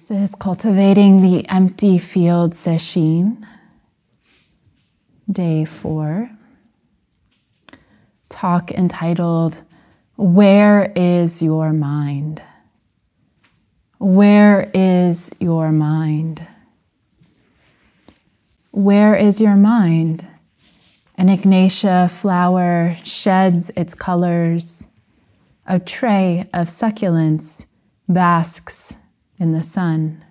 This is cultivating the empty field Sesshin, day four. Talk entitled, Where is Your Mind? Where is your mind? Where is your mind? An Ignatia flower sheds its colors. A tray of succulents basks in the sun.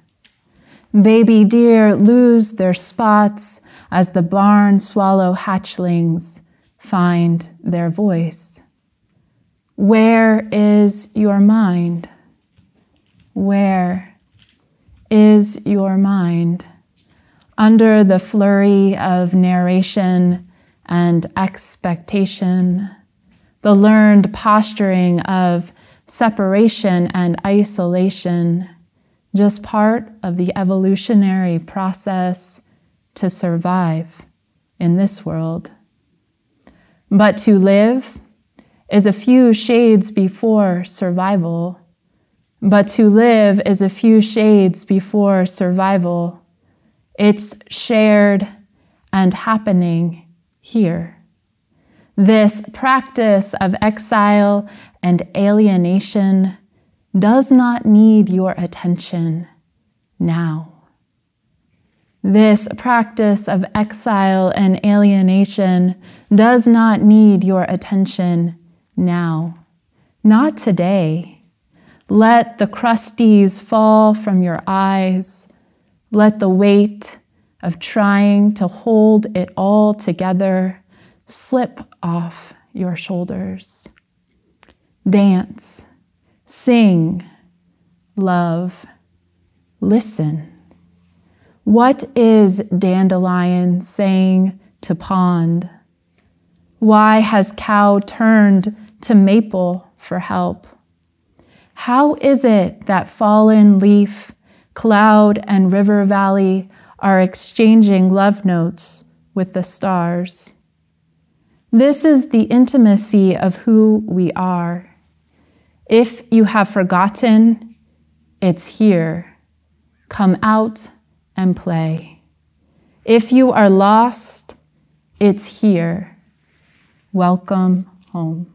Baby deer lose their spots as the barn swallow hatchlings find their voice. Where is your mind? Where is your mind? Under the flurry of narration and expectation, the learned posturing of separation and isolation, just part of the evolutionary process to survive in this world. But to live is a few shades before survival. But to live is a few shades before survival. It's shared and happening here. This practice of exile and alienation does not need your attention now. This practice of exile and alienation does not need your attention now. Not today. Let the crusties fall from your eyes. Let the weight of trying to hold it all together slip off your shoulders. Dance, sing, love, listen. What is dandelion saying to pond? Why has cow turned to maple for help? How is it that fallen leaf, cloud, and river valley are exchanging love notes with the stars? This is the intimacy of who we are. If you have forgotten, it's here. Come out and play. If you are lost, it's here. Welcome home.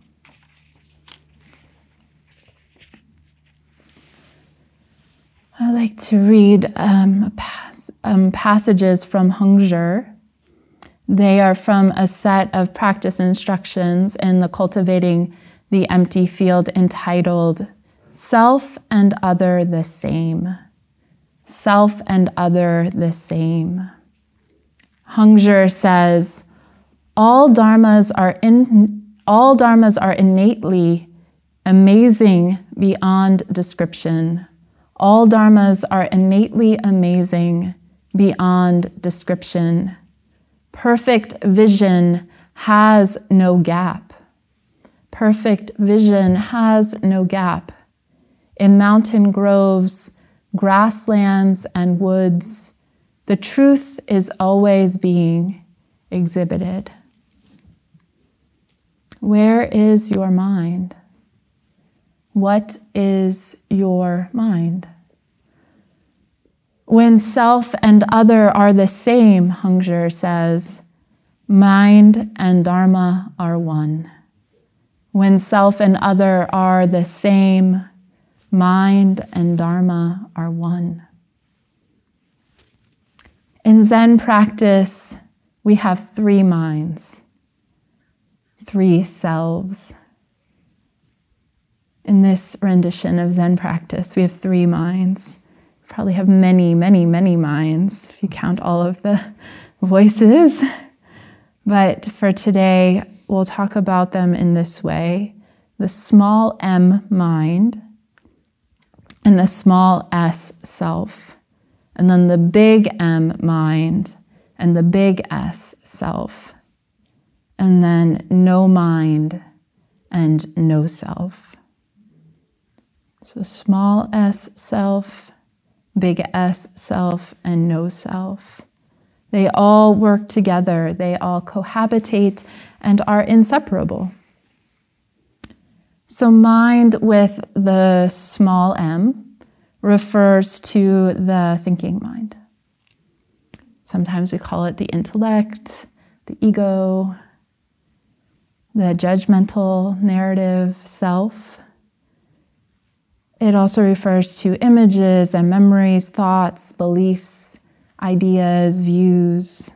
I like to read um, pas- um, passages from Hongzhi. They are from a set of practice instructions in the Cultivating the Empty Field entitled Self and Other the Same self and other the same. Hongzhi says, all dharmas are in, all dharmas are innately amazing beyond description. All dharmas are innately amazing beyond description. Perfect vision has no gap. Perfect vision has no gap. In mountain groves, grasslands and woods, the truth is always being exhibited. Where is your mind? What is your mind? When self and other are the same, Hongzhi says, mind and Dharma are one. When self and other are the same, mind and Dharma are one. In Zen practice, we have three minds, three selves. In this rendition of Zen practice, we have three minds. We probably have many, many, many minds if you count all of the voices. But for today, we'll talk about them in this way the small m mind and the small s self, and then the big M mind and the big S self, and then no mind and no self. So small s self, big S self, and no self. They all work together, they all cohabitate and are inseparable. So, mind with the small m refers to the thinking mind. Sometimes we call it the intellect, the ego, the judgmental narrative self. It also refers to images and memories, thoughts, beliefs, ideas, views,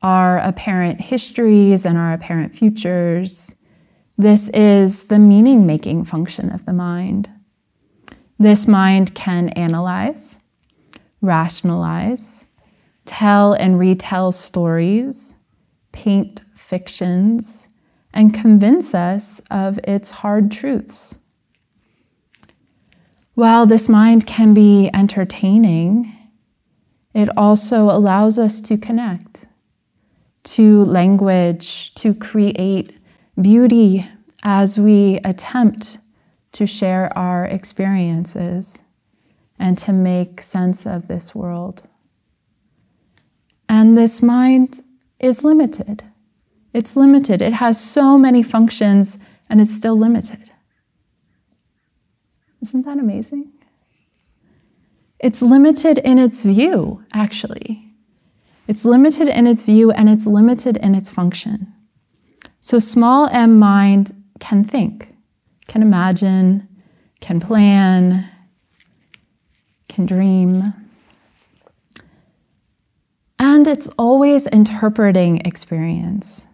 our apparent histories and our apparent futures. This is the meaning making function of the mind. This mind can analyze, rationalize, tell and retell stories, paint fictions, and convince us of its hard truths. While this mind can be entertaining, it also allows us to connect, to language, to create beauty as we attempt to share our experiences and to make sense of this world. And this mind is limited. It's limited. It has so many functions and it's still limited. Isn't that amazing? It's limited in its view, actually. It's limited in its view and it's limited in its function. So, small m mind can think, can imagine, can plan, can dream. And it's always interpreting experience.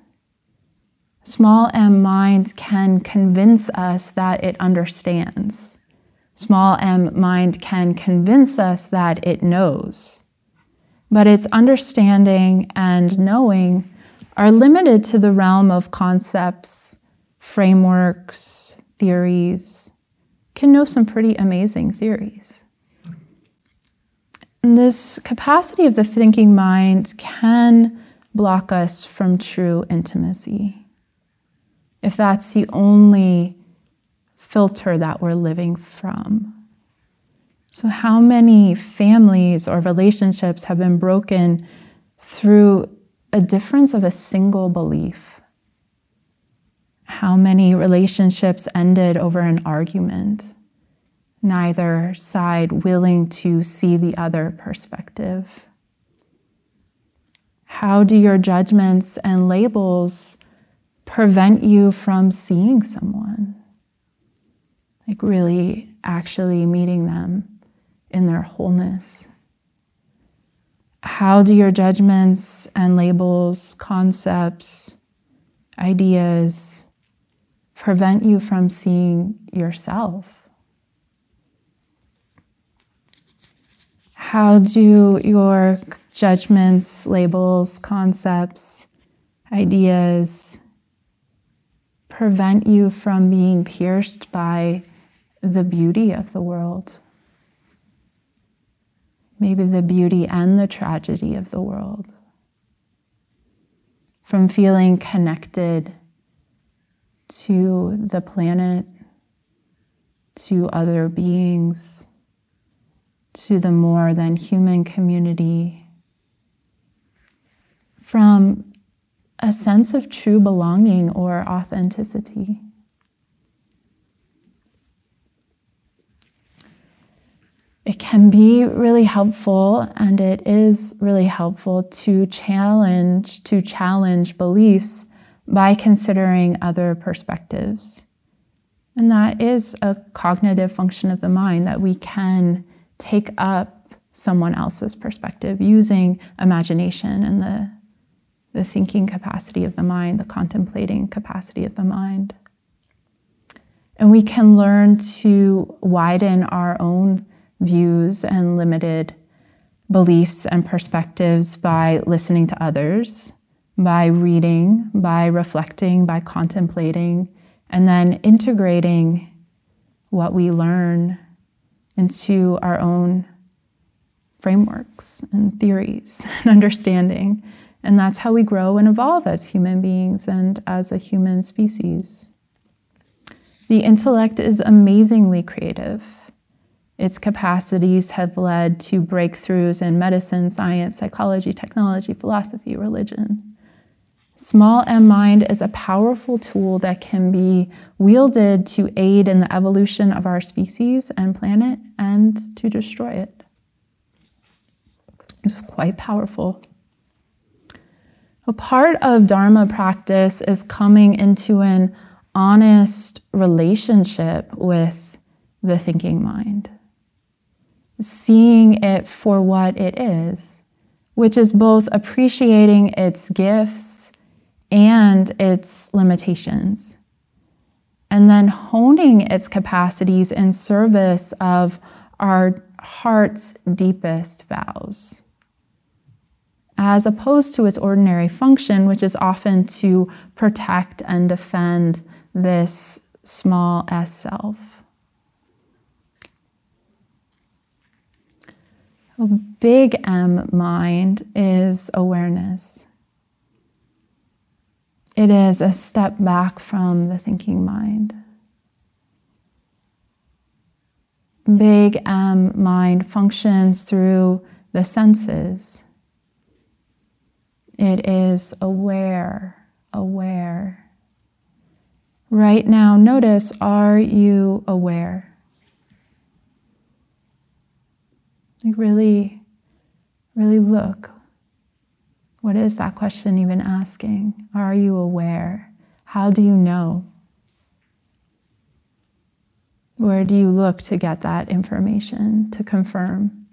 Small m mind can convince us that it understands. Small m mind can convince us that it knows. But its understanding and knowing are limited to the realm of concepts, frameworks, theories. Can know some pretty amazing theories. And this capacity of the thinking mind can block us from true intimacy. If that's the only filter that we're living from. So, how many families or relationships have been broken through a difference of a single belief? How many relationships ended over an argument? Neither side willing to see the other perspective. How do your judgments and labels prevent you from seeing someone? Like, really actually meeting them in their wholeness. How do your judgments and labels, concepts, ideas prevent you from seeing yourself? How do your judgments, labels, concepts, ideas prevent you from being pierced by the beauty of the world? maybe the beauty and the tragedy of the world. From feeling connected to the planet, to other beings, to the more than human community, from a sense of true belonging or authenticity. It can be really helpful and it is really helpful to challenge to challenge beliefs by considering other perspectives. And that is a cognitive function of the mind that we can take up someone else's perspective using imagination and the, the thinking capacity of the mind the contemplating capacity of the mind. And we can learn to widen our own views and limited beliefs and perspectives by listening to others, by reading, by reflecting, by contemplating, and then integrating what we learn into our own frameworks and theories and understanding. And that's how we grow and evolve as human beings and as a human species. The intellect is amazingly creative. Its capacities have led to breakthroughs in medicine, science, psychology, technology, philosophy, religion. Small m mind is a powerful tool that can be wielded to aid in the evolution of our species and planet and to destroy it. It's quite powerful. A part of Dharma practice is coming into an honest relationship with the thinking mind, seeing it for what it is, which is both appreciating its gifts and its limitations. And then honing its capacities in service of our heart's deepest vows. As opposed to its ordinary function, which is often to protect and defend this small s self. A big M mind is awareness. It is a step back from the thinking mind. Big M mind functions through the senses. It is aware, aware. Right now, notice are you aware? Like, really, really look. What is that question even asking? Are you aware? How do you know? Where do you look to get that information to confirm?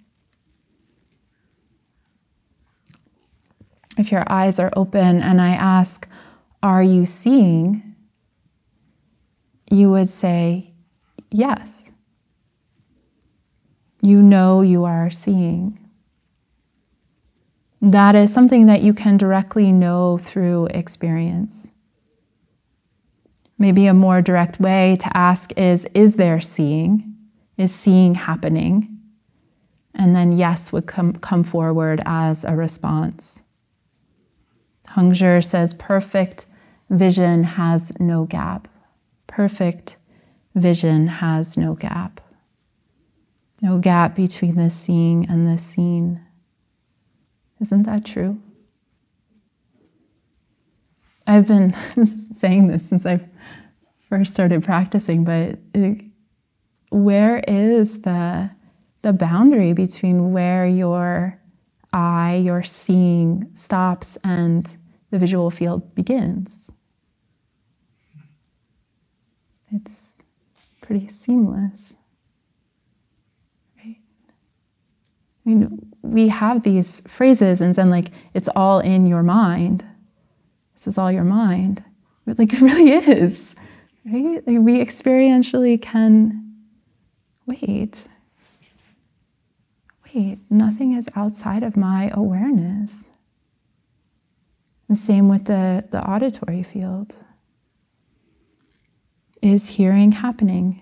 If your eyes are open and I ask, Are you seeing? you would say, Yes. You know you are seeing. That is something that you can directly know through experience. Maybe a more direct way to ask is Is there seeing? Is seeing happening? And then yes would come, come forward as a response. Hongzhi says perfect vision has no gap. Perfect vision has no gap. No gap between the seeing and the seen. Isn't that true? I've been saying this since I first started practicing, but where is the, the boundary between where your eye, your seeing stops and the visual field begins? It's pretty seamless. Right? I mean, we have these phrases and then like it's all in your mind. This is all your mind. But like it really is, right? Like we experientially can wait. Wait, nothing is outside of my awareness. The same with the, the auditory field. Is hearing happening?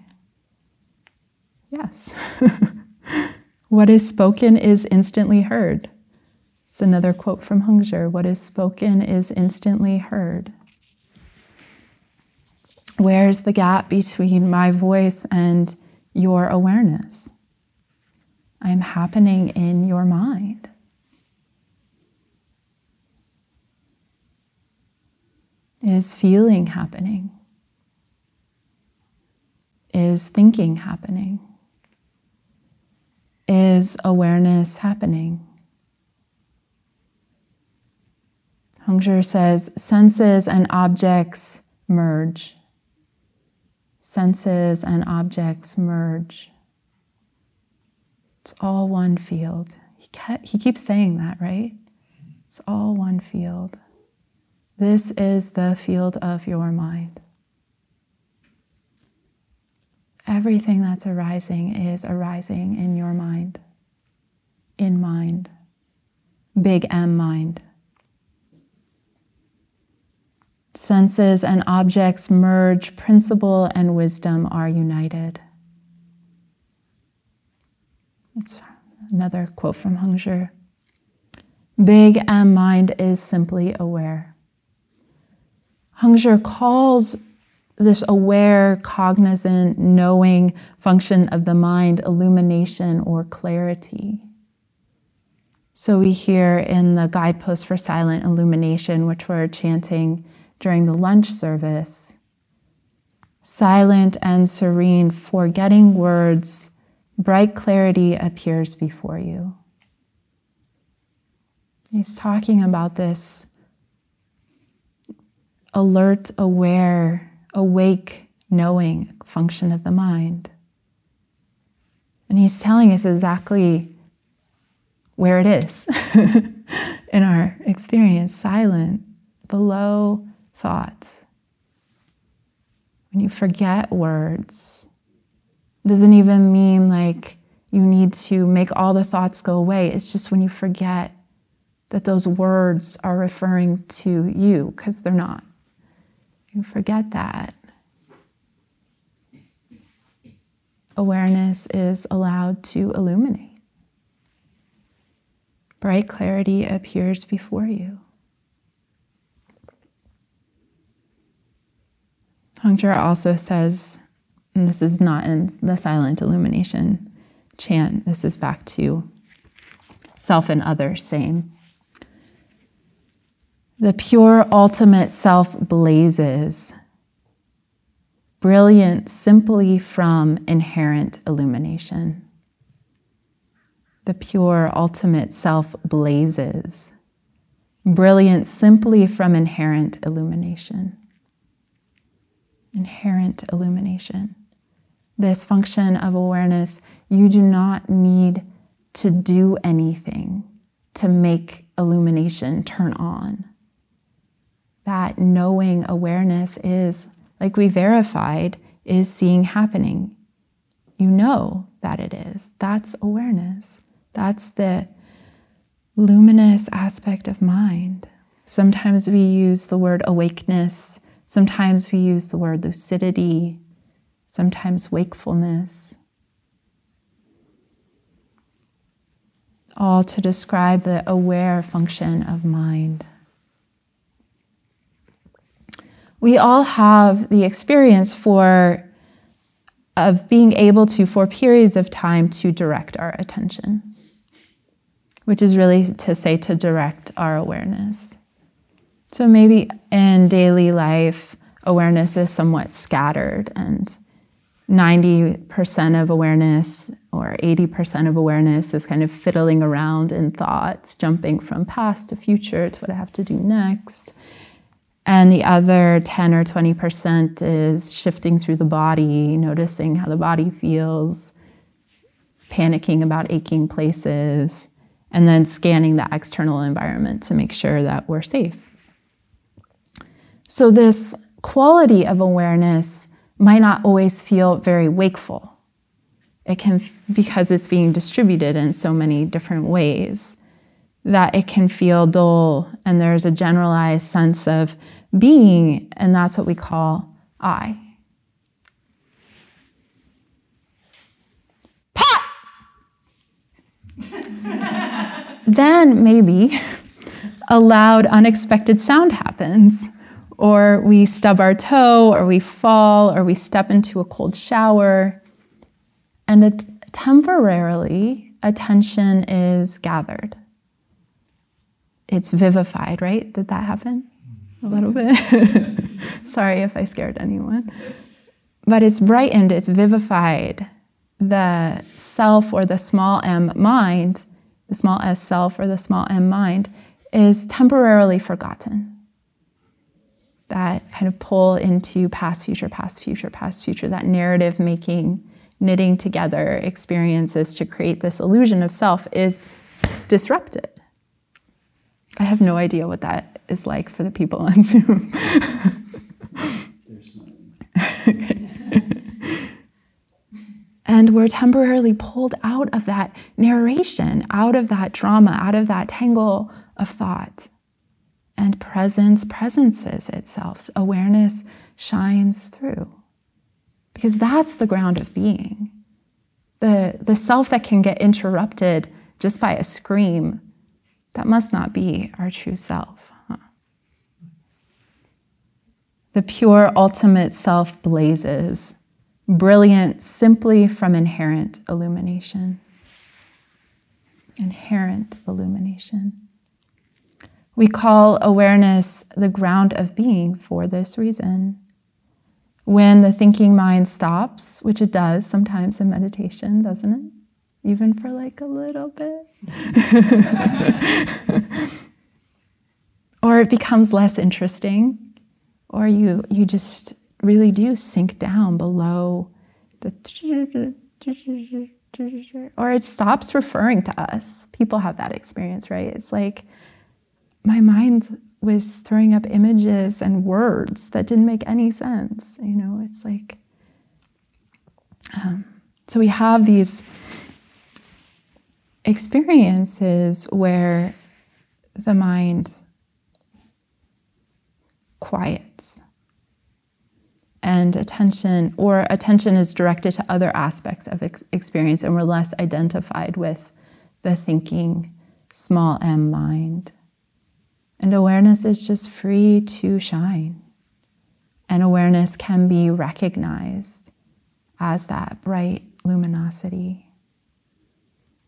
Yes. What is spoken is instantly heard. It's another quote from Hongzhi. What is spoken is instantly heard. Where's the gap between my voice and your awareness? I'm happening in your mind. Is feeling happening? Is thinking happening? Is awareness happening? Hongzhi says senses and objects merge. Senses and objects merge. It's all one field. He, kept, he keeps saying that, right? It's all one field. This is the field of your mind. Everything that's arising is arising in your mind, in mind, big M mind. Senses and objects merge, principle and wisdom are united. That's another quote from Hongzhi. Big M mind is simply aware. Hongzhi calls this aware, cognizant, knowing function of the mind, illumination or clarity. So we hear in the guidepost for silent illumination, which we're chanting during the lunch service, silent and serene, forgetting words, bright clarity appears before you. He's talking about this alert, aware, awake, knowing function of the mind. And he's telling us exactly where it is in our experience silent, below thoughts. When you forget words, doesn't even mean like you need to make all the thoughts go away. It's just when you forget that those words are referring to you, because they're not. You forget that. Awareness is allowed to illuminate. Bright clarity appears before you. Hongzhi also says, and this is not in the silent illumination chant, this is back to self and other, same. The pure ultimate self blazes, brilliant simply from inherent illumination. The pure ultimate self blazes, brilliant simply from inherent illumination. Inherent illumination. This function of awareness, you do not need to do anything to make illumination turn on that knowing awareness is, like we verified, is seeing happening. You know that it is. That's awareness. That's the luminous aspect of mind. Sometimes we use the word awakeness, sometimes we use the word lucidity, sometimes wakefulness. All to describe the aware function of mind. We all have the experience for of being able to for periods of time to direct our attention which is really to say to direct our awareness. So maybe in daily life awareness is somewhat scattered and 90% of awareness or 80% of awareness is kind of fiddling around in thoughts jumping from past to future to what i have to do next and the other 10 or 20% is shifting through the body, noticing how the body feels, panicking about aching places, and then scanning the external environment to make sure that we're safe. So, this quality of awareness might not always feel very wakeful. It can, because it's being distributed in so many different ways that it can feel dull and there's a generalized sense of being, and that's what we call I. Pat! then maybe a loud, unexpected sound happens, or we stub our toe, or we fall, or we step into a cold shower, and temporarily attention is gathered it's vivified, right? Did that happen? A little bit. Sorry if I scared anyone. But it's brightened, it's vivified. The self or the small m mind, the small s self or the small m mind, is temporarily forgotten. That kind of pull into past, future, past, future, past, future, that narrative making, knitting together experiences to create this illusion of self is disrupted. I have no idea what that is like for the people on Zoom. and we're temporarily pulled out of that narration, out of that drama, out of that tangle of thought. And presence presences itself. Awareness shines through. Because that's the ground of being. The, the self that can get interrupted just by a scream that must not be our true self. The pure ultimate self blazes, brilliant simply from inherent illumination. inherent illumination. We call awareness the ground of being for this reason. When the thinking mind stops, which it does sometimes in meditation, doesn't it? Even for like a little bit. or it becomes less interesting, or you, you just really do sink down below the. Or it stops referring to us. People have that experience, right? It's like, my mind was throwing up images and words that didn't make any sense. You know, it's like, um, so we have these experiences where the mind quiets and attention or attention is directed to other aspects of ex- experience and we're less identified with the thinking small m mind and awareness is just free to shine. And awareness can be recognized as that bright luminosity.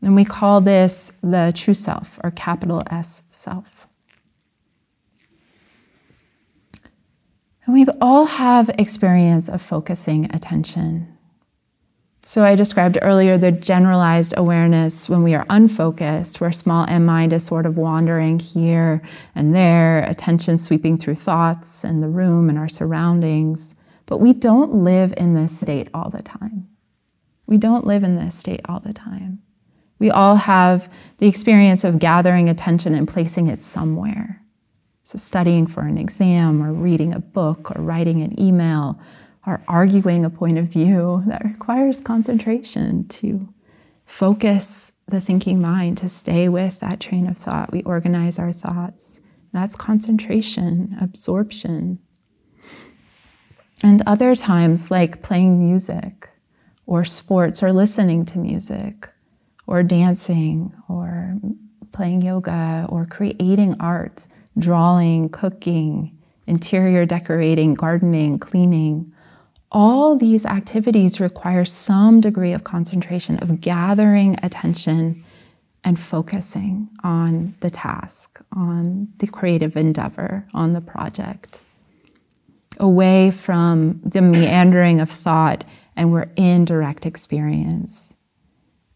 And we call this the true self or capital S self. And we all have experience of focusing attention. So I described earlier the generalized awareness when we are unfocused, where small m mind is sort of wandering here and there, attention sweeping through thoughts and the room and our surroundings. But we don't live in this state all the time. We don't live in this state all the time. We all have the experience of gathering attention and placing it somewhere. So, studying for an exam, or reading a book, or writing an email, or arguing a point of view that requires concentration to focus the thinking mind to stay with that train of thought. We organize our thoughts. That's concentration, absorption. And other times, like playing music or sports or listening to music or dancing or playing yoga or creating art, drawing, cooking, interior decorating, gardening, cleaning all these activities require some degree of concentration, of gathering attention and focusing on the task, on the creative endeavor, on the project, away from the meandering of thought, and we're in direct experience.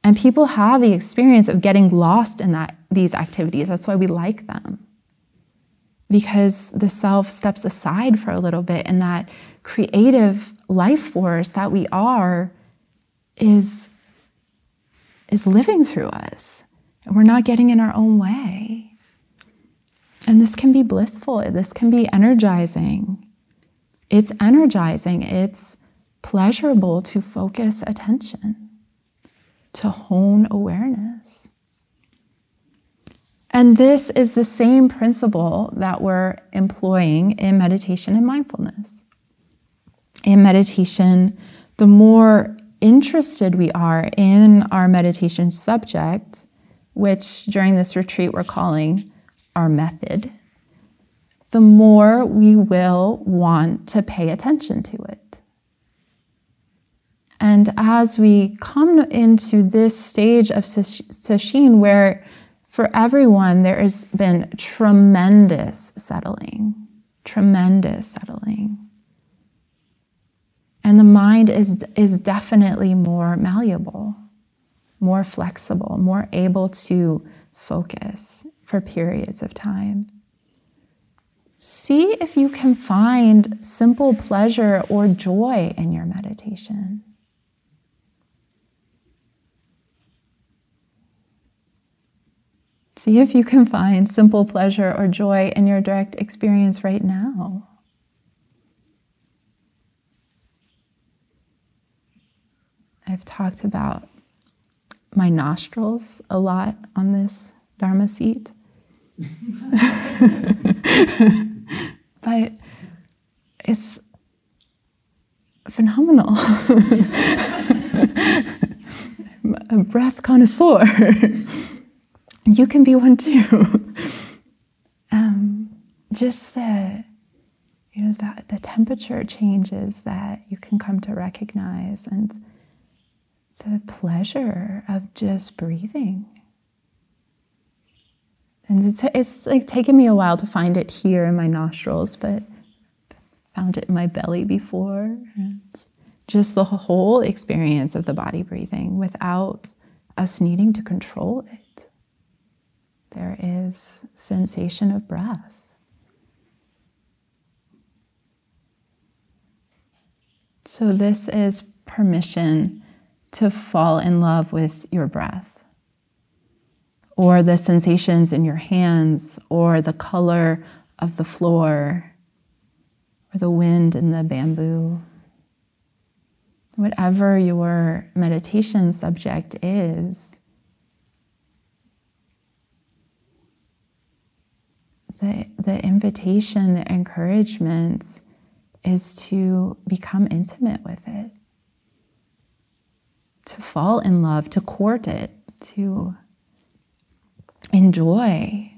And people have the experience of getting lost in that, these activities. That's why we like them. Because the self steps aside for a little bit and that creative life force that we are is, is living through us. And we're not getting in our own way. And this can be blissful, this can be energizing. It's energizing, it's pleasurable to focus attention, to hone awareness. And this is the same principle that we're employing in meditation and mindfulness in meditation, the more interested we are in our meditation subject, which during this retreat we're calling our method, the more we will want to pay attention to it. And as we come into this stage of sesshin, where for everyone there has been tremendous settling, tremendous settling and the mind is, is definitely more malleable, more flexible, more able to focus for periods of time. See if you can find simple pleasure or joy in your meditation. See if you can find simple pleasure or joy in your direct experience right now. I've talked about my nostrils a lot on this Dharma seat. but it's phenomenal. a breath connoisseur. you can be one too. Um, just the you know the, the temperature changes that you can come to recognize and the pleasure of just breathing, And it's, it's like taken me a while to find it here in my nostrils, but found it in my belly before. And just the whole experience of the body breathing without us needing to control it. There is sensation of breath. So, this is permission to fall in love with your breath, or the sensations in your hands, or the color of the floor, or the wind in the bamboo. Whatever your meditation subject is, the, the invitation, the encouragement is to become intimate with it, to fall in love, to court it, to enjoy.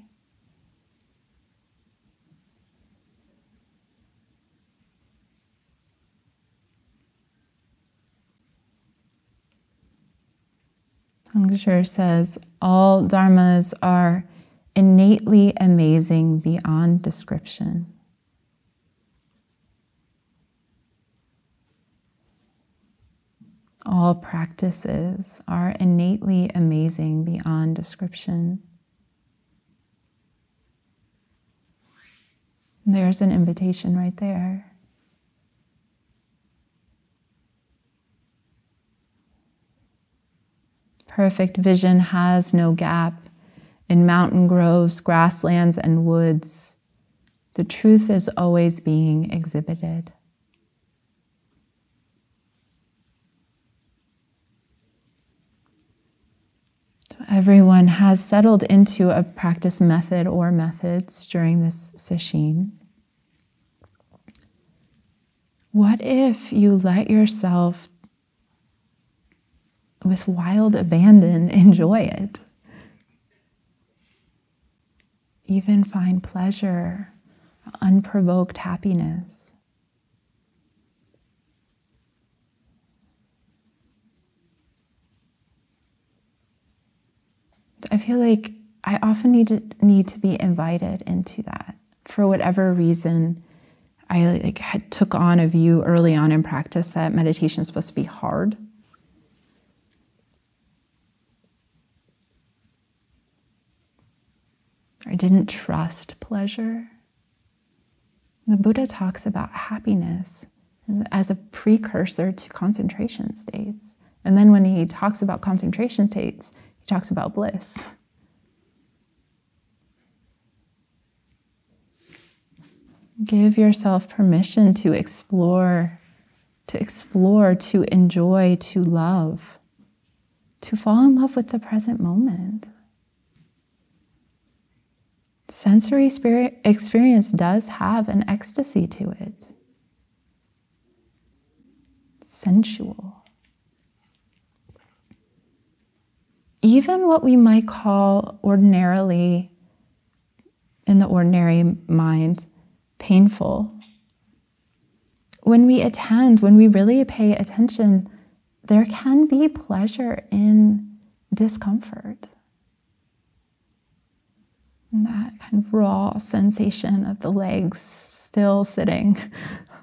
Sangashur says all dharmas are innately amazing beyond description. All practices are innately amazing beyond description. There's an invitation right there. Perfect vision has no gap. In mountain groves, grasslands, and woods, the truth is always being exhibited. Everyone has settled into a practice method or methods during this sesshin. What if you let yourself, with wild abandon, enjoy it? Even find pleasure, unprovoked happiness. I feel like I often need to need to be invited into that for whatever reason. I like had took on a view early on in practice that meditation is supposed to be hard. I didn't trust pleasure. The Buddha talks about happiness as a precursor to concentration states. And then when he talks about concentration states, he talks about bliss. Give yourself permission to explore, to explore, to enjoy, to love, to fall in love with the present moment. Sensory experience does have an ecstasy to it. Sensual. even what we might call ordinarily, in the ordinary mind, painful, when we attend, when we really pay attention, there can be pleasure in discomfort. And that kind of raw sensation of the legs still sitting,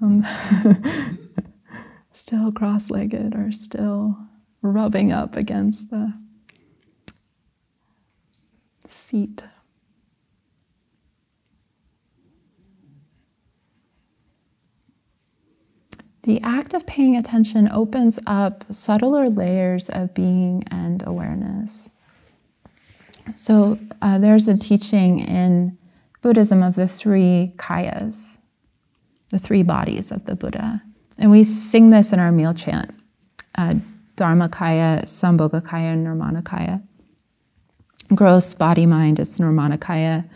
um, still cross legged, or still rubbing up against the seat. The act of paying attention opens up subtler layers of being and awareness. So, uh, there's a teaching in Buddhism of the three kayas, the three bodies of the Buddha. And we sing this in our meal chant uh, Dharmakaya, Sambhogakaya, and Nirmanakaya gross body mind is Nirmanakaya.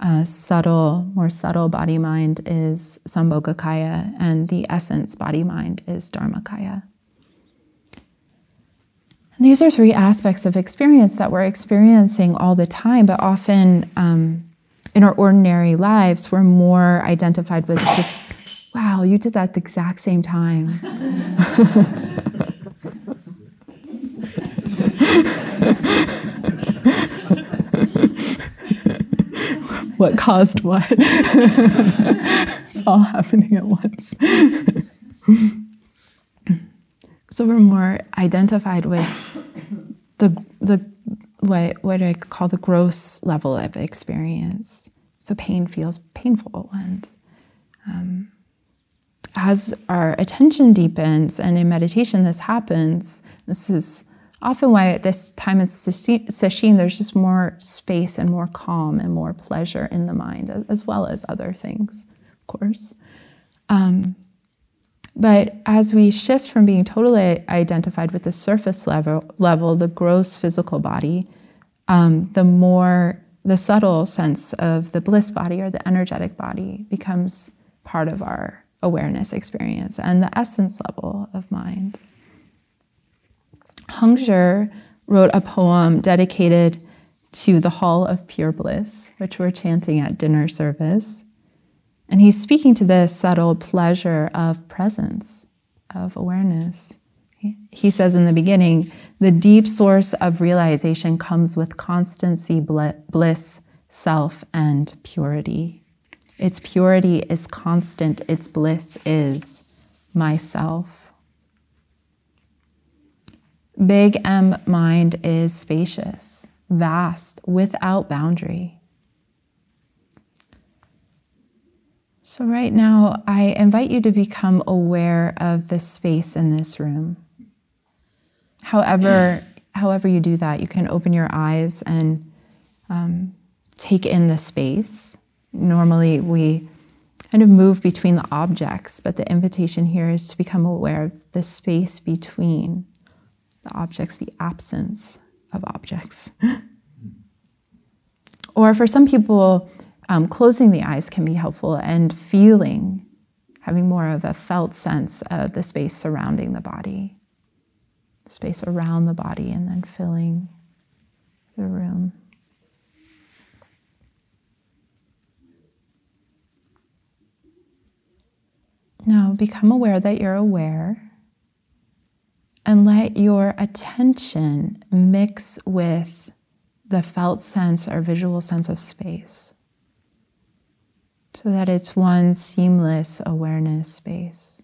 Uh, subtle, more subtle body mind is Sambhogakaya, and the essence body mind is Dharmakaya. These are three aspects of experience that we're experiencing all the time, but often um, in our ordinary lives, we're more identified with just, wow, you did that the exact same time. what caused what. it's all happening at once. so we're more identified with the the what what I call the gross level of experience. So pain feels painful, and um, as our attention deepens, and in meditation this happens. This is often why at this time in sesshin there's just more space and more calm and more pleasure in the mind, as well as other things, of course. Um, but as we shift from being totally identified with the surface level, level the gross physical body, um, the more the subtle sense of the bliss body or the energetic body becomes part of our awareness experience and the essence level of mind. Hung Hongzhi wrote a poem dedicated to the Hall of Pure Bliss, which we're chanting at dinner service. And he's speaking to this subtle pleasure of presence, of awareness. He says in the beginning, the deep source of realization comes with constancy, bliss, self, and purity. Its purity is constant, its bliss is myself. Big M mind is spacious, vast, without boundary. So, right now, I invite you to become aware of the space in this room. However, however you do that, you can open your eyes and um, take in the space. Normally, we kind of move between the objects, but the invitation here is to become aware of the space between the objects, the absence of objects. or for some people, um, closing the eyes can be helpful and feeling, having more of a felt sense of the space surrounding the body, space around the body, and then filling the room. Now become aware that you're aware and let your attention mix with the felt sense or visual sense of space so that it's one seamless awareness space.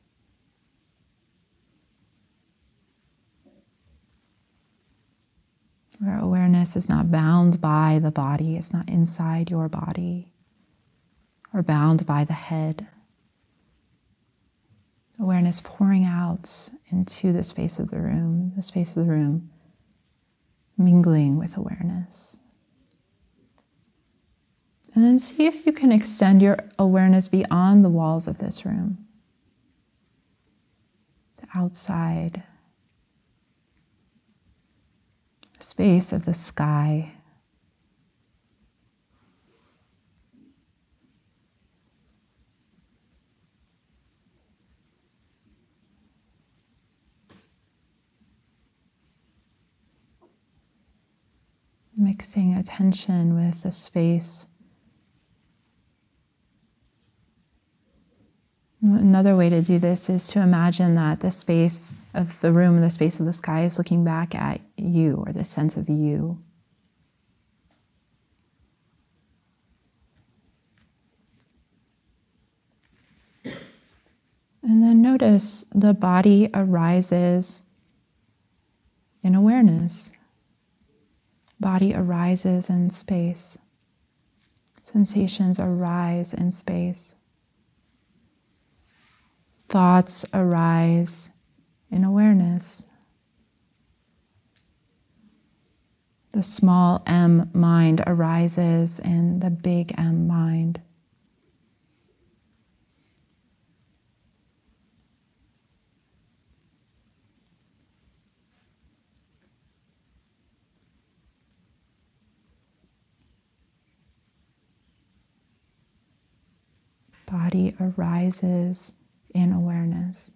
Where awareness is not bound by the body, it's not inside your body or bound by the head. Awareness pouring out into the space of the room, the space of the room, mingling with awareness. And then see if you can extend your awareness beyond the walls of this room to outside, space of the sky. Mixing attention with the space Another way to do this is to imagine that the space of the room, the space of the sky is looking back at you or the sense of you. And then notice the body arises in awareness. Body arises in space. Sensations arise in space thoughts arise in awareness. The small m mind arises in the big M mind. Body arises in awareness.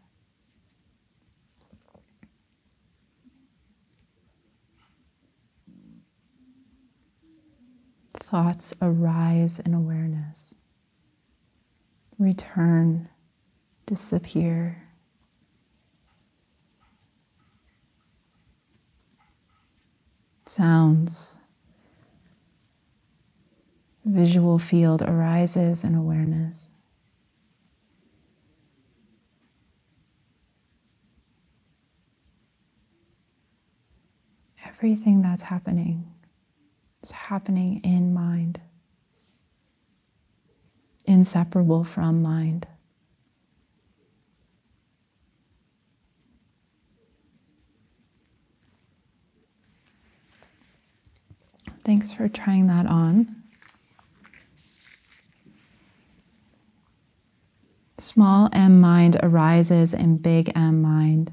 Thoughts arise in awareness, return, disappear. Sounds visual field arises in awareness. Everything that's happening is happening in mind, inseparable from mind. Thanks for trying that on. Small m mind arises in big M mind.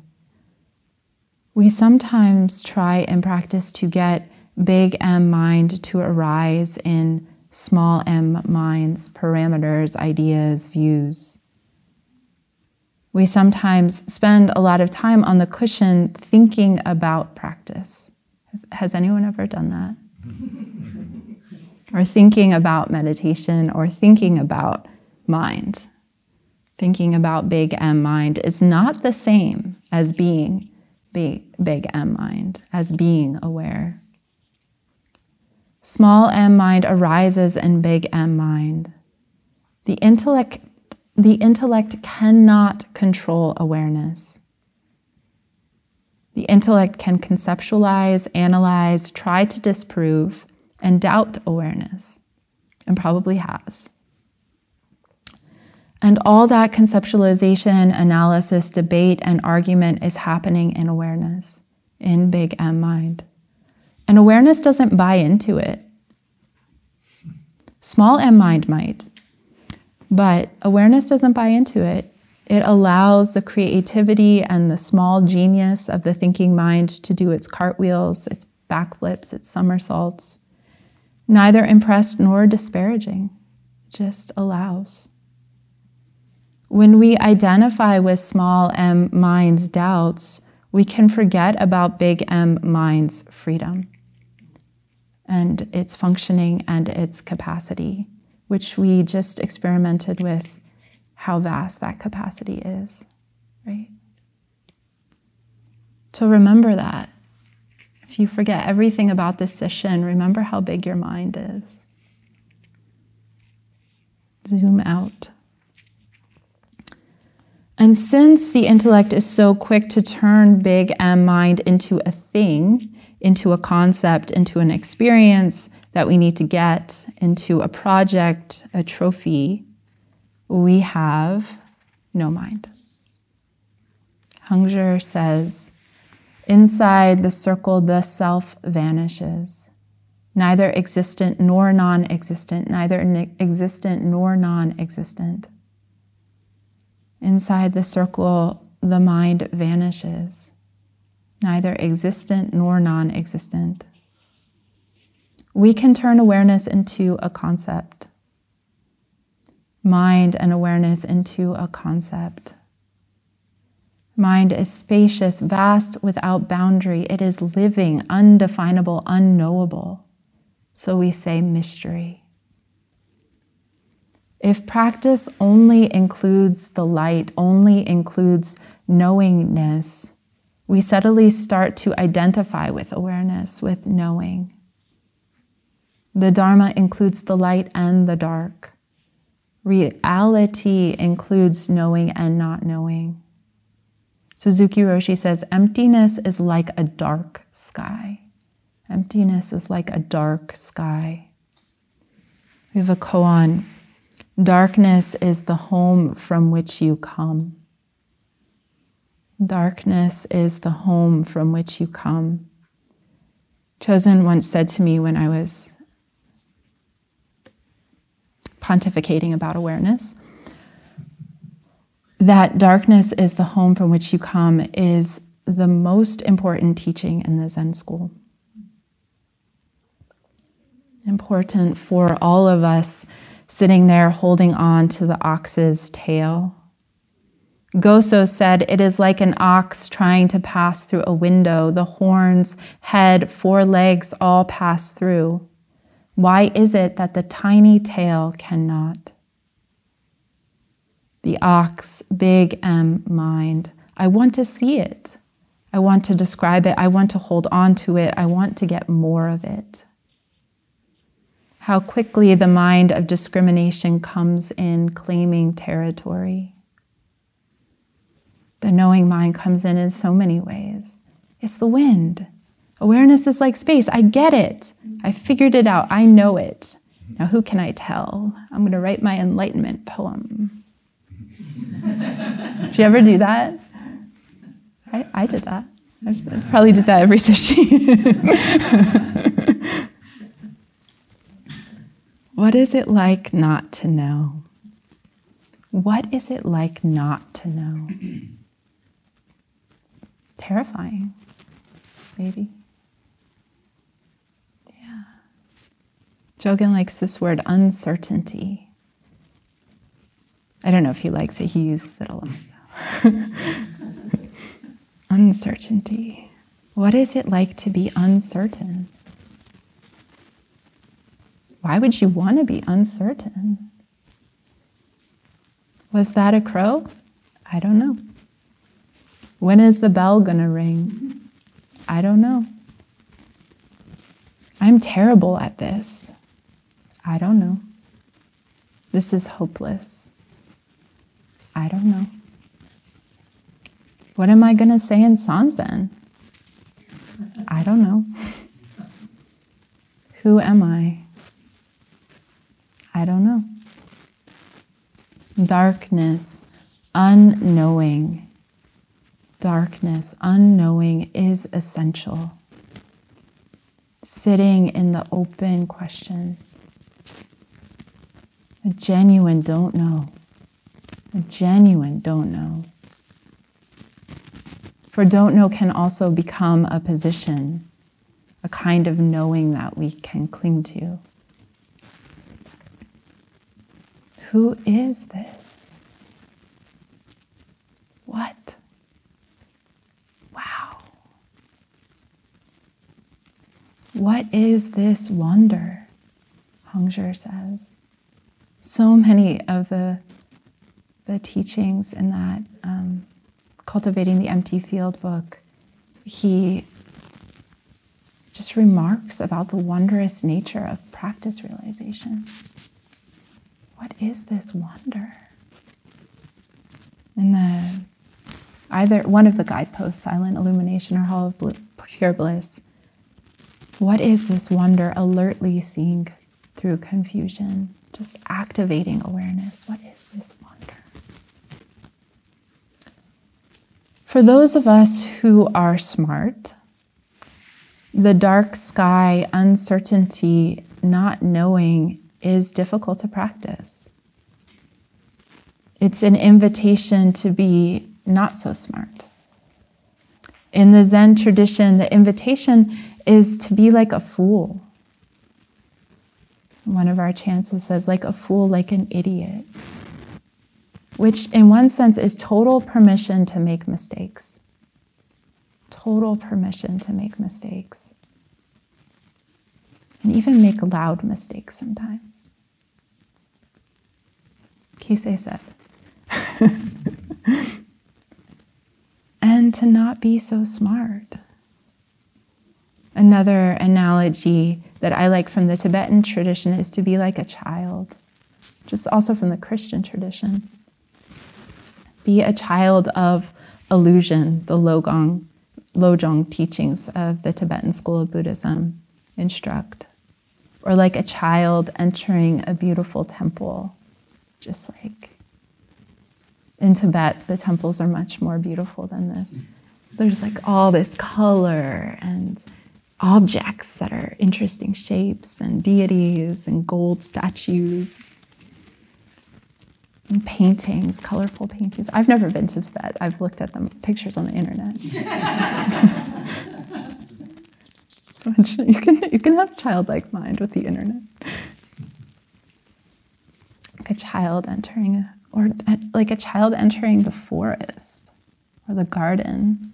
We sometimes try in practice to get big M mind to arise in small m minds, parameters, ideas, views. We sometimes spend a lot of time on the cushion thinking about practice. Has anyone ever done that? or thinking about meditation or thinking about mind. Thinking about big M mind is not the same as being big, big M mind, as being aware. Small m mind arises in big M mind. The intellect, the intellect cannot control awareness. The intellect can conceptualize, analyze, try to disprove, and doubt awareness, and probably has. And all that conceptualization, analysis, debate, and argument is happening in awareness, in big M mind. And awareness doesn't buy into it. Small m mind might, but awareness doesn't buy into it. It allows the creativity and the small genius of the thinking mind to do its cartwheels, its backflips, its somersaults. Neither impressed nor disparaging, just allows. When we identify with small m mind's doubts, we can forget about big M mind's freedom and its functioning and its capacity, which we just experimented with how vast that capacity is, right? So remember that. If you forget everything about this session, remember how big your mind is. Zoom out. And since the intellect is so quick to turn big M mind into a thing, into a concept, into an experience that we need to get, into a project, a trophy, we have no mind. Hongzhi says, inside the circle, the self vanishes, neither existent nor non existent, neither existent nor non existent. Inside the circle, the mind vanishes, neither existent nor non existent. We can turn awareness into a concept mind and awareness into a concept. Mind is spacious, vast, without boundary. It is living, undefinable, unknowable. So we say mystery. If practice only includes the light, only includes knowingness, we subtly start to identify with awareness, with knowing. The Dharma includes the light and the dark. Reality includes knowing and not knowing. Suzuki Roshi says, emptiness is like a dark sky. Emptiness is like a dark sky. We have a koan. Darkness is the home from which you come. Darkness is the home from which you come. Chozen once said to me when I was pontificating about awareness. That darkness is the home from which you come is the most important teaching in the Zen school. Important for all of us sitting there holding on to the ox's tail. Goso said, It is like an ox trying to pass through a window. The horns, head, four legs all pass through. Why is it that the tiny tail cannot? The ox, big M mind. I want to see it. I want to describe it. I want to hold on to it. I want to get more of it. How quickly the mind of discrimination comes in claiming territory. The knowing mind comes in in so many ways. It's the wind. Awareness is like space. I get it. I figured it out. I know it. Now, who can I tell? I'm going to write my enlightenment poem. did you ever do that? I, I did that. I probably did that every session. what is it like not to know? What is it like not to know? Terrifying, maybe. Yeah. Jogan likes this word uncertainty. I don't know if he likes it, he uses it a lot. uncertainty. What is it like to be uncertain? Why would she want to be uncertain? Was that a crow? I don't know. When is the bell going to ring? I don't know. I'm terrible at this. I don't know. This is hopeless. I don't know. What am I going to say in Sanzen? I don't know. Who am I? I don't know. Darkness, unknowing darkness, unknowing is essential. Sitting in the open question. A genuine don't know. A genuine don't know. For don't know can also become a position, a kind of knowing that we can cling to. Who is this? What? Wow. What is this wonder? Hongzhi says. So many of the, the teachings in that um, Cultivating the Empty Field book, he just remarks about the wondrous nature of practice realization. What is this wonder? In the either one of the guideposts, Silent Illumination or Hall of Pure Bliss, what is this wonder alertly seeing through confusion? Just activating awareness. What is this wonder? For those of us who are smart, the dark sky, uncertainty, not knowing is difficult to practice. It's an invitation to be not so smart. In the Zen tradition, the invitation is to be like a fool. One of our chances says, like a fool, like an idiot, which in one sense is total permission to make mistakes. Total permission to make mistakes. And even make loud mistakes sometimes. Kisei said. and to not be so smart. Another analogy that I like from the Tibetan tradition is to be like a child, just also from the Christian tradition. Be a child of illusion, the Logong, Lojong teachings of the Tibetan school of Buddhism instruct. Or like a child entering a beautiful temple, just like in Tibet, the temples are much more beautiful than this. Mm-hmm. There's like all this color and objects that are interesting shapes and deities and gold statues and paintings, colorful paintings. I've never been to Tibet. I've looked at the pictures on the internet. you can you can have childlike mind with the internet. A child entering or like a child entering the forest or the garden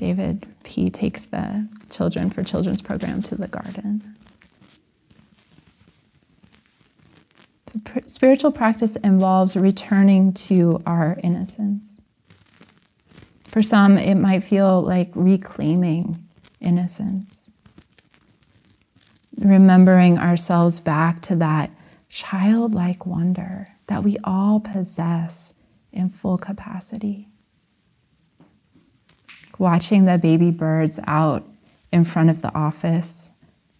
David, he takes the Children for Children's program to the garden. Spiritual practice involves returning to our innocence. For some, it might feel like reclaiming innocence. remembering ourselves back to that childlike wonder that we all possess in full capacity. Watching the baby birds out in front of the office,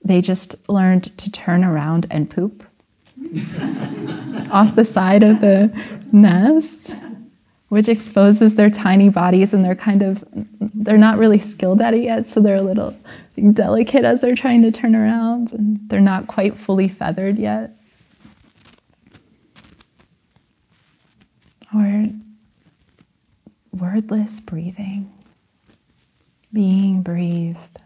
they just learned to turn around and poop off the side of the nest, which exposes their tiny bodies and they're kind of, they're not really skilled at it yet, so they're a little delicate as they're trying to turn around and they're not quite fully feathered yet. Or wordless breathing, being breathed,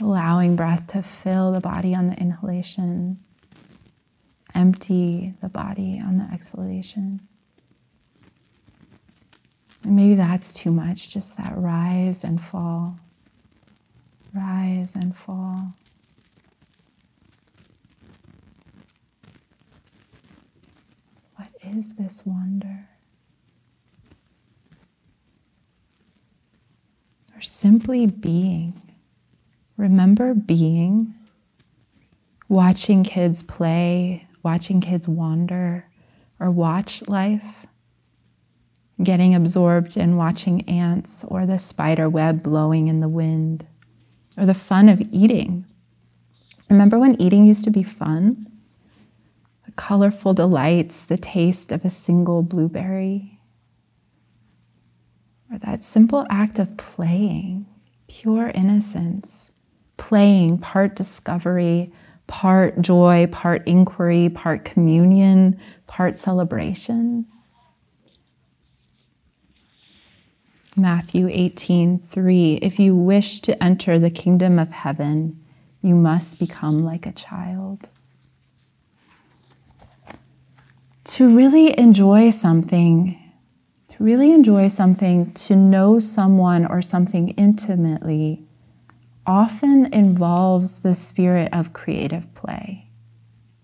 allowing breath to fill the body on the inhalation, empty the body on the exhalation. And maybe that's too much, just that rise and fall, rise and fall. What is this wonder? Or simply being. Remember being, watching kids play, watching kids wander, or watch life, getting absorbed in watching ants or the spider web blowing in the wind, or the fun of eating. Remember when eating used to be fun? Colorful delights, the taste of a single blueberry, or that simple act of playing, pure innocence, playing, part discovery, part joy, part inquiry, part communion, part celebration. Matthew 18, 3. If you wish to enter the kingdom of heaven, you must become like a child. To really enjoy something, to really enjoy something, to know someone or something intimately, often involves the spirit of creative play,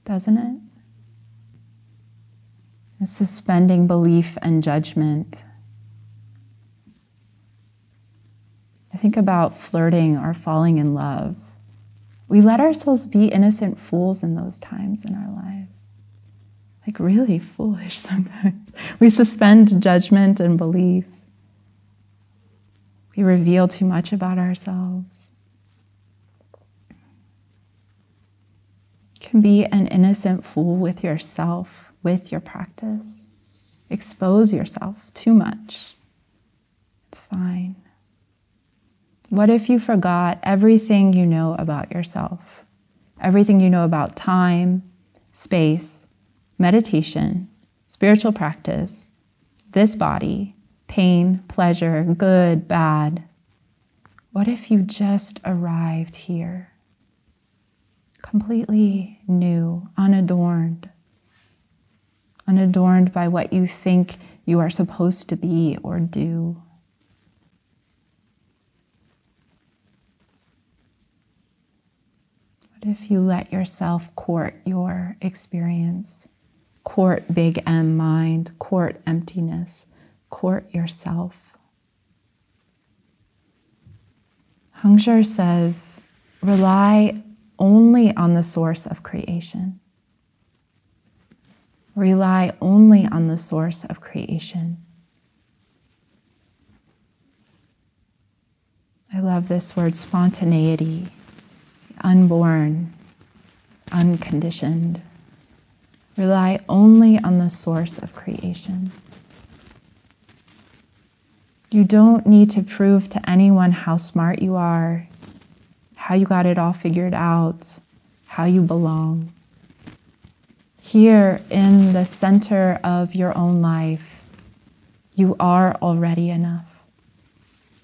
doesn't it? Suspending belief and judgment. I think about flirting or falling in love. We let ourselves be innocent fools in those times in our lives. Like, really foolish sometimes. We suspend judgment and belief. We reveal too much about ourselves. You can be an innocent fool with yourself, with your practice. Expose yourself too much. It's fine. What if you forgot everything you know about yourself? Everything you know about time, space, meditation, spiritual practice, this body, pain, pleasure, good, bad. What if you just arrived here? completely new, unadorned, unadorned by what you think you are supposed to be or do. What if you let yourself court your experience? Court big M mind, court emptiness, court yourself. Hongzhi says, rely only on the source of creation. Rely only on the source of creation. I love this word spontaneity, unborn, unconditioned. Rely only on the source of creation. You don't need to prove to anyone how smart you are, how you got it all figured out, how you belong. Here in the center of your own life, you are already enough.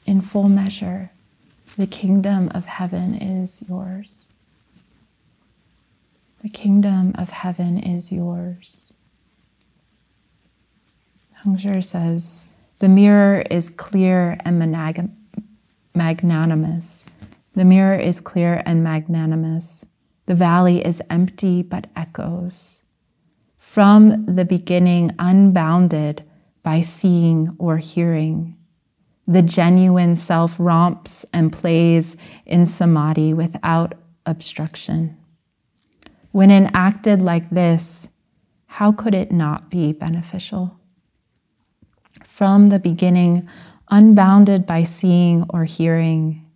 In full measure, the kingdom of heaven is yours. The kingdom of heaven is yours. Hongzhi says, the mirror is clear and magnanimous the mirror is clear and magnanimous. The valley is empty but echoes. From the beginning, unbounded by seeing or hearing. The genuine self romps and plays in samadhi without obstruction. When enacted like this, how could it not be beneficial? From the beginning, unbounded by seeing or hearing,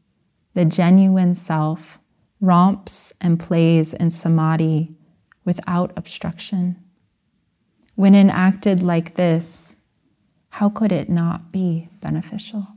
the genuine self romps and plays in samadhi without obstruction. When enacted like this, how could it not be beneficial?